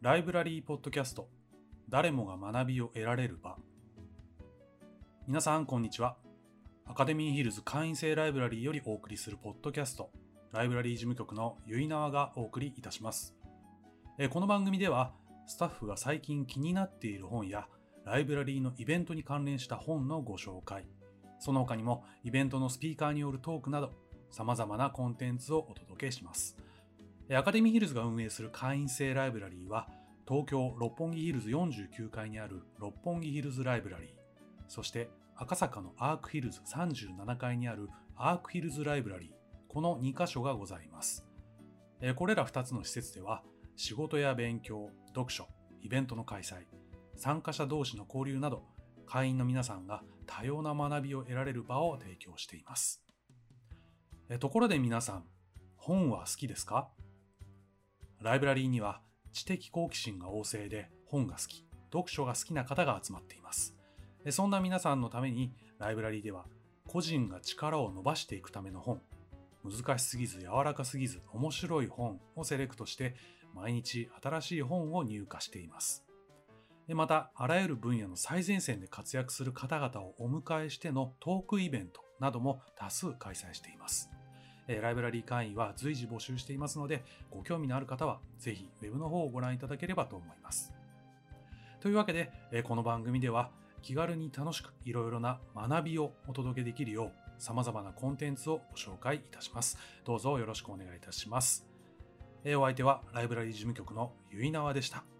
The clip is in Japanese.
ライブラリーポッドキャスト。誰もが学びを得られる場。皆さんこんにちは。アカデミーヒルズ会員制ライブラリーよりお送りするポッドキャスト。ライブラリー事務局のゆいなわがお送りいたします。この番組ではスタッフが最近気になっている本やライブラリーのイベントに関連した本のご紹介。その他にもイベントのスピーカーによるトークなど様々なコンテンツをお届けします。アカデミーヒルズが運営する会員制ライブラリーは、東京六本木ヒルズ49階にある六本木ヒルズライブラリー、そして赤坂のアークヒルズ37階にあるアークヒルズライブラリー、この2カ所がございます。これら2つの施設では、仕事や勉強、読書、イベントの開催、参加者同士の交流など、会員の皆さんが多様な学びを得られる場を提供しています。ところで皆さん、本は好きですか？ライブラリーには知的好奇心が旺盛で本が好き、読書が好きな方が集まっています。そんな皆さんのためにライブラリーでは個人が力を伸ばしていくための本、難しすぎず柔らかすぎず面白い本をセレクトして毎日新しい本を入荷しています。また、あらゆる分野の最前線で活躍する方々をお迎えしてのトークイベントなども多数開催しています。えライブラリー会員は随時募集していますので、ご興味のある方はぜひ Web の方をご覧いただければと思います。というわけで、えこの番組では気軽に楽しくいろいろな学びをお届けできるよう様々なコンテンツをご紹介いたします。どうぞよろしくお願いいたします。えお相手はライブラリー事務局のゆいなわでした。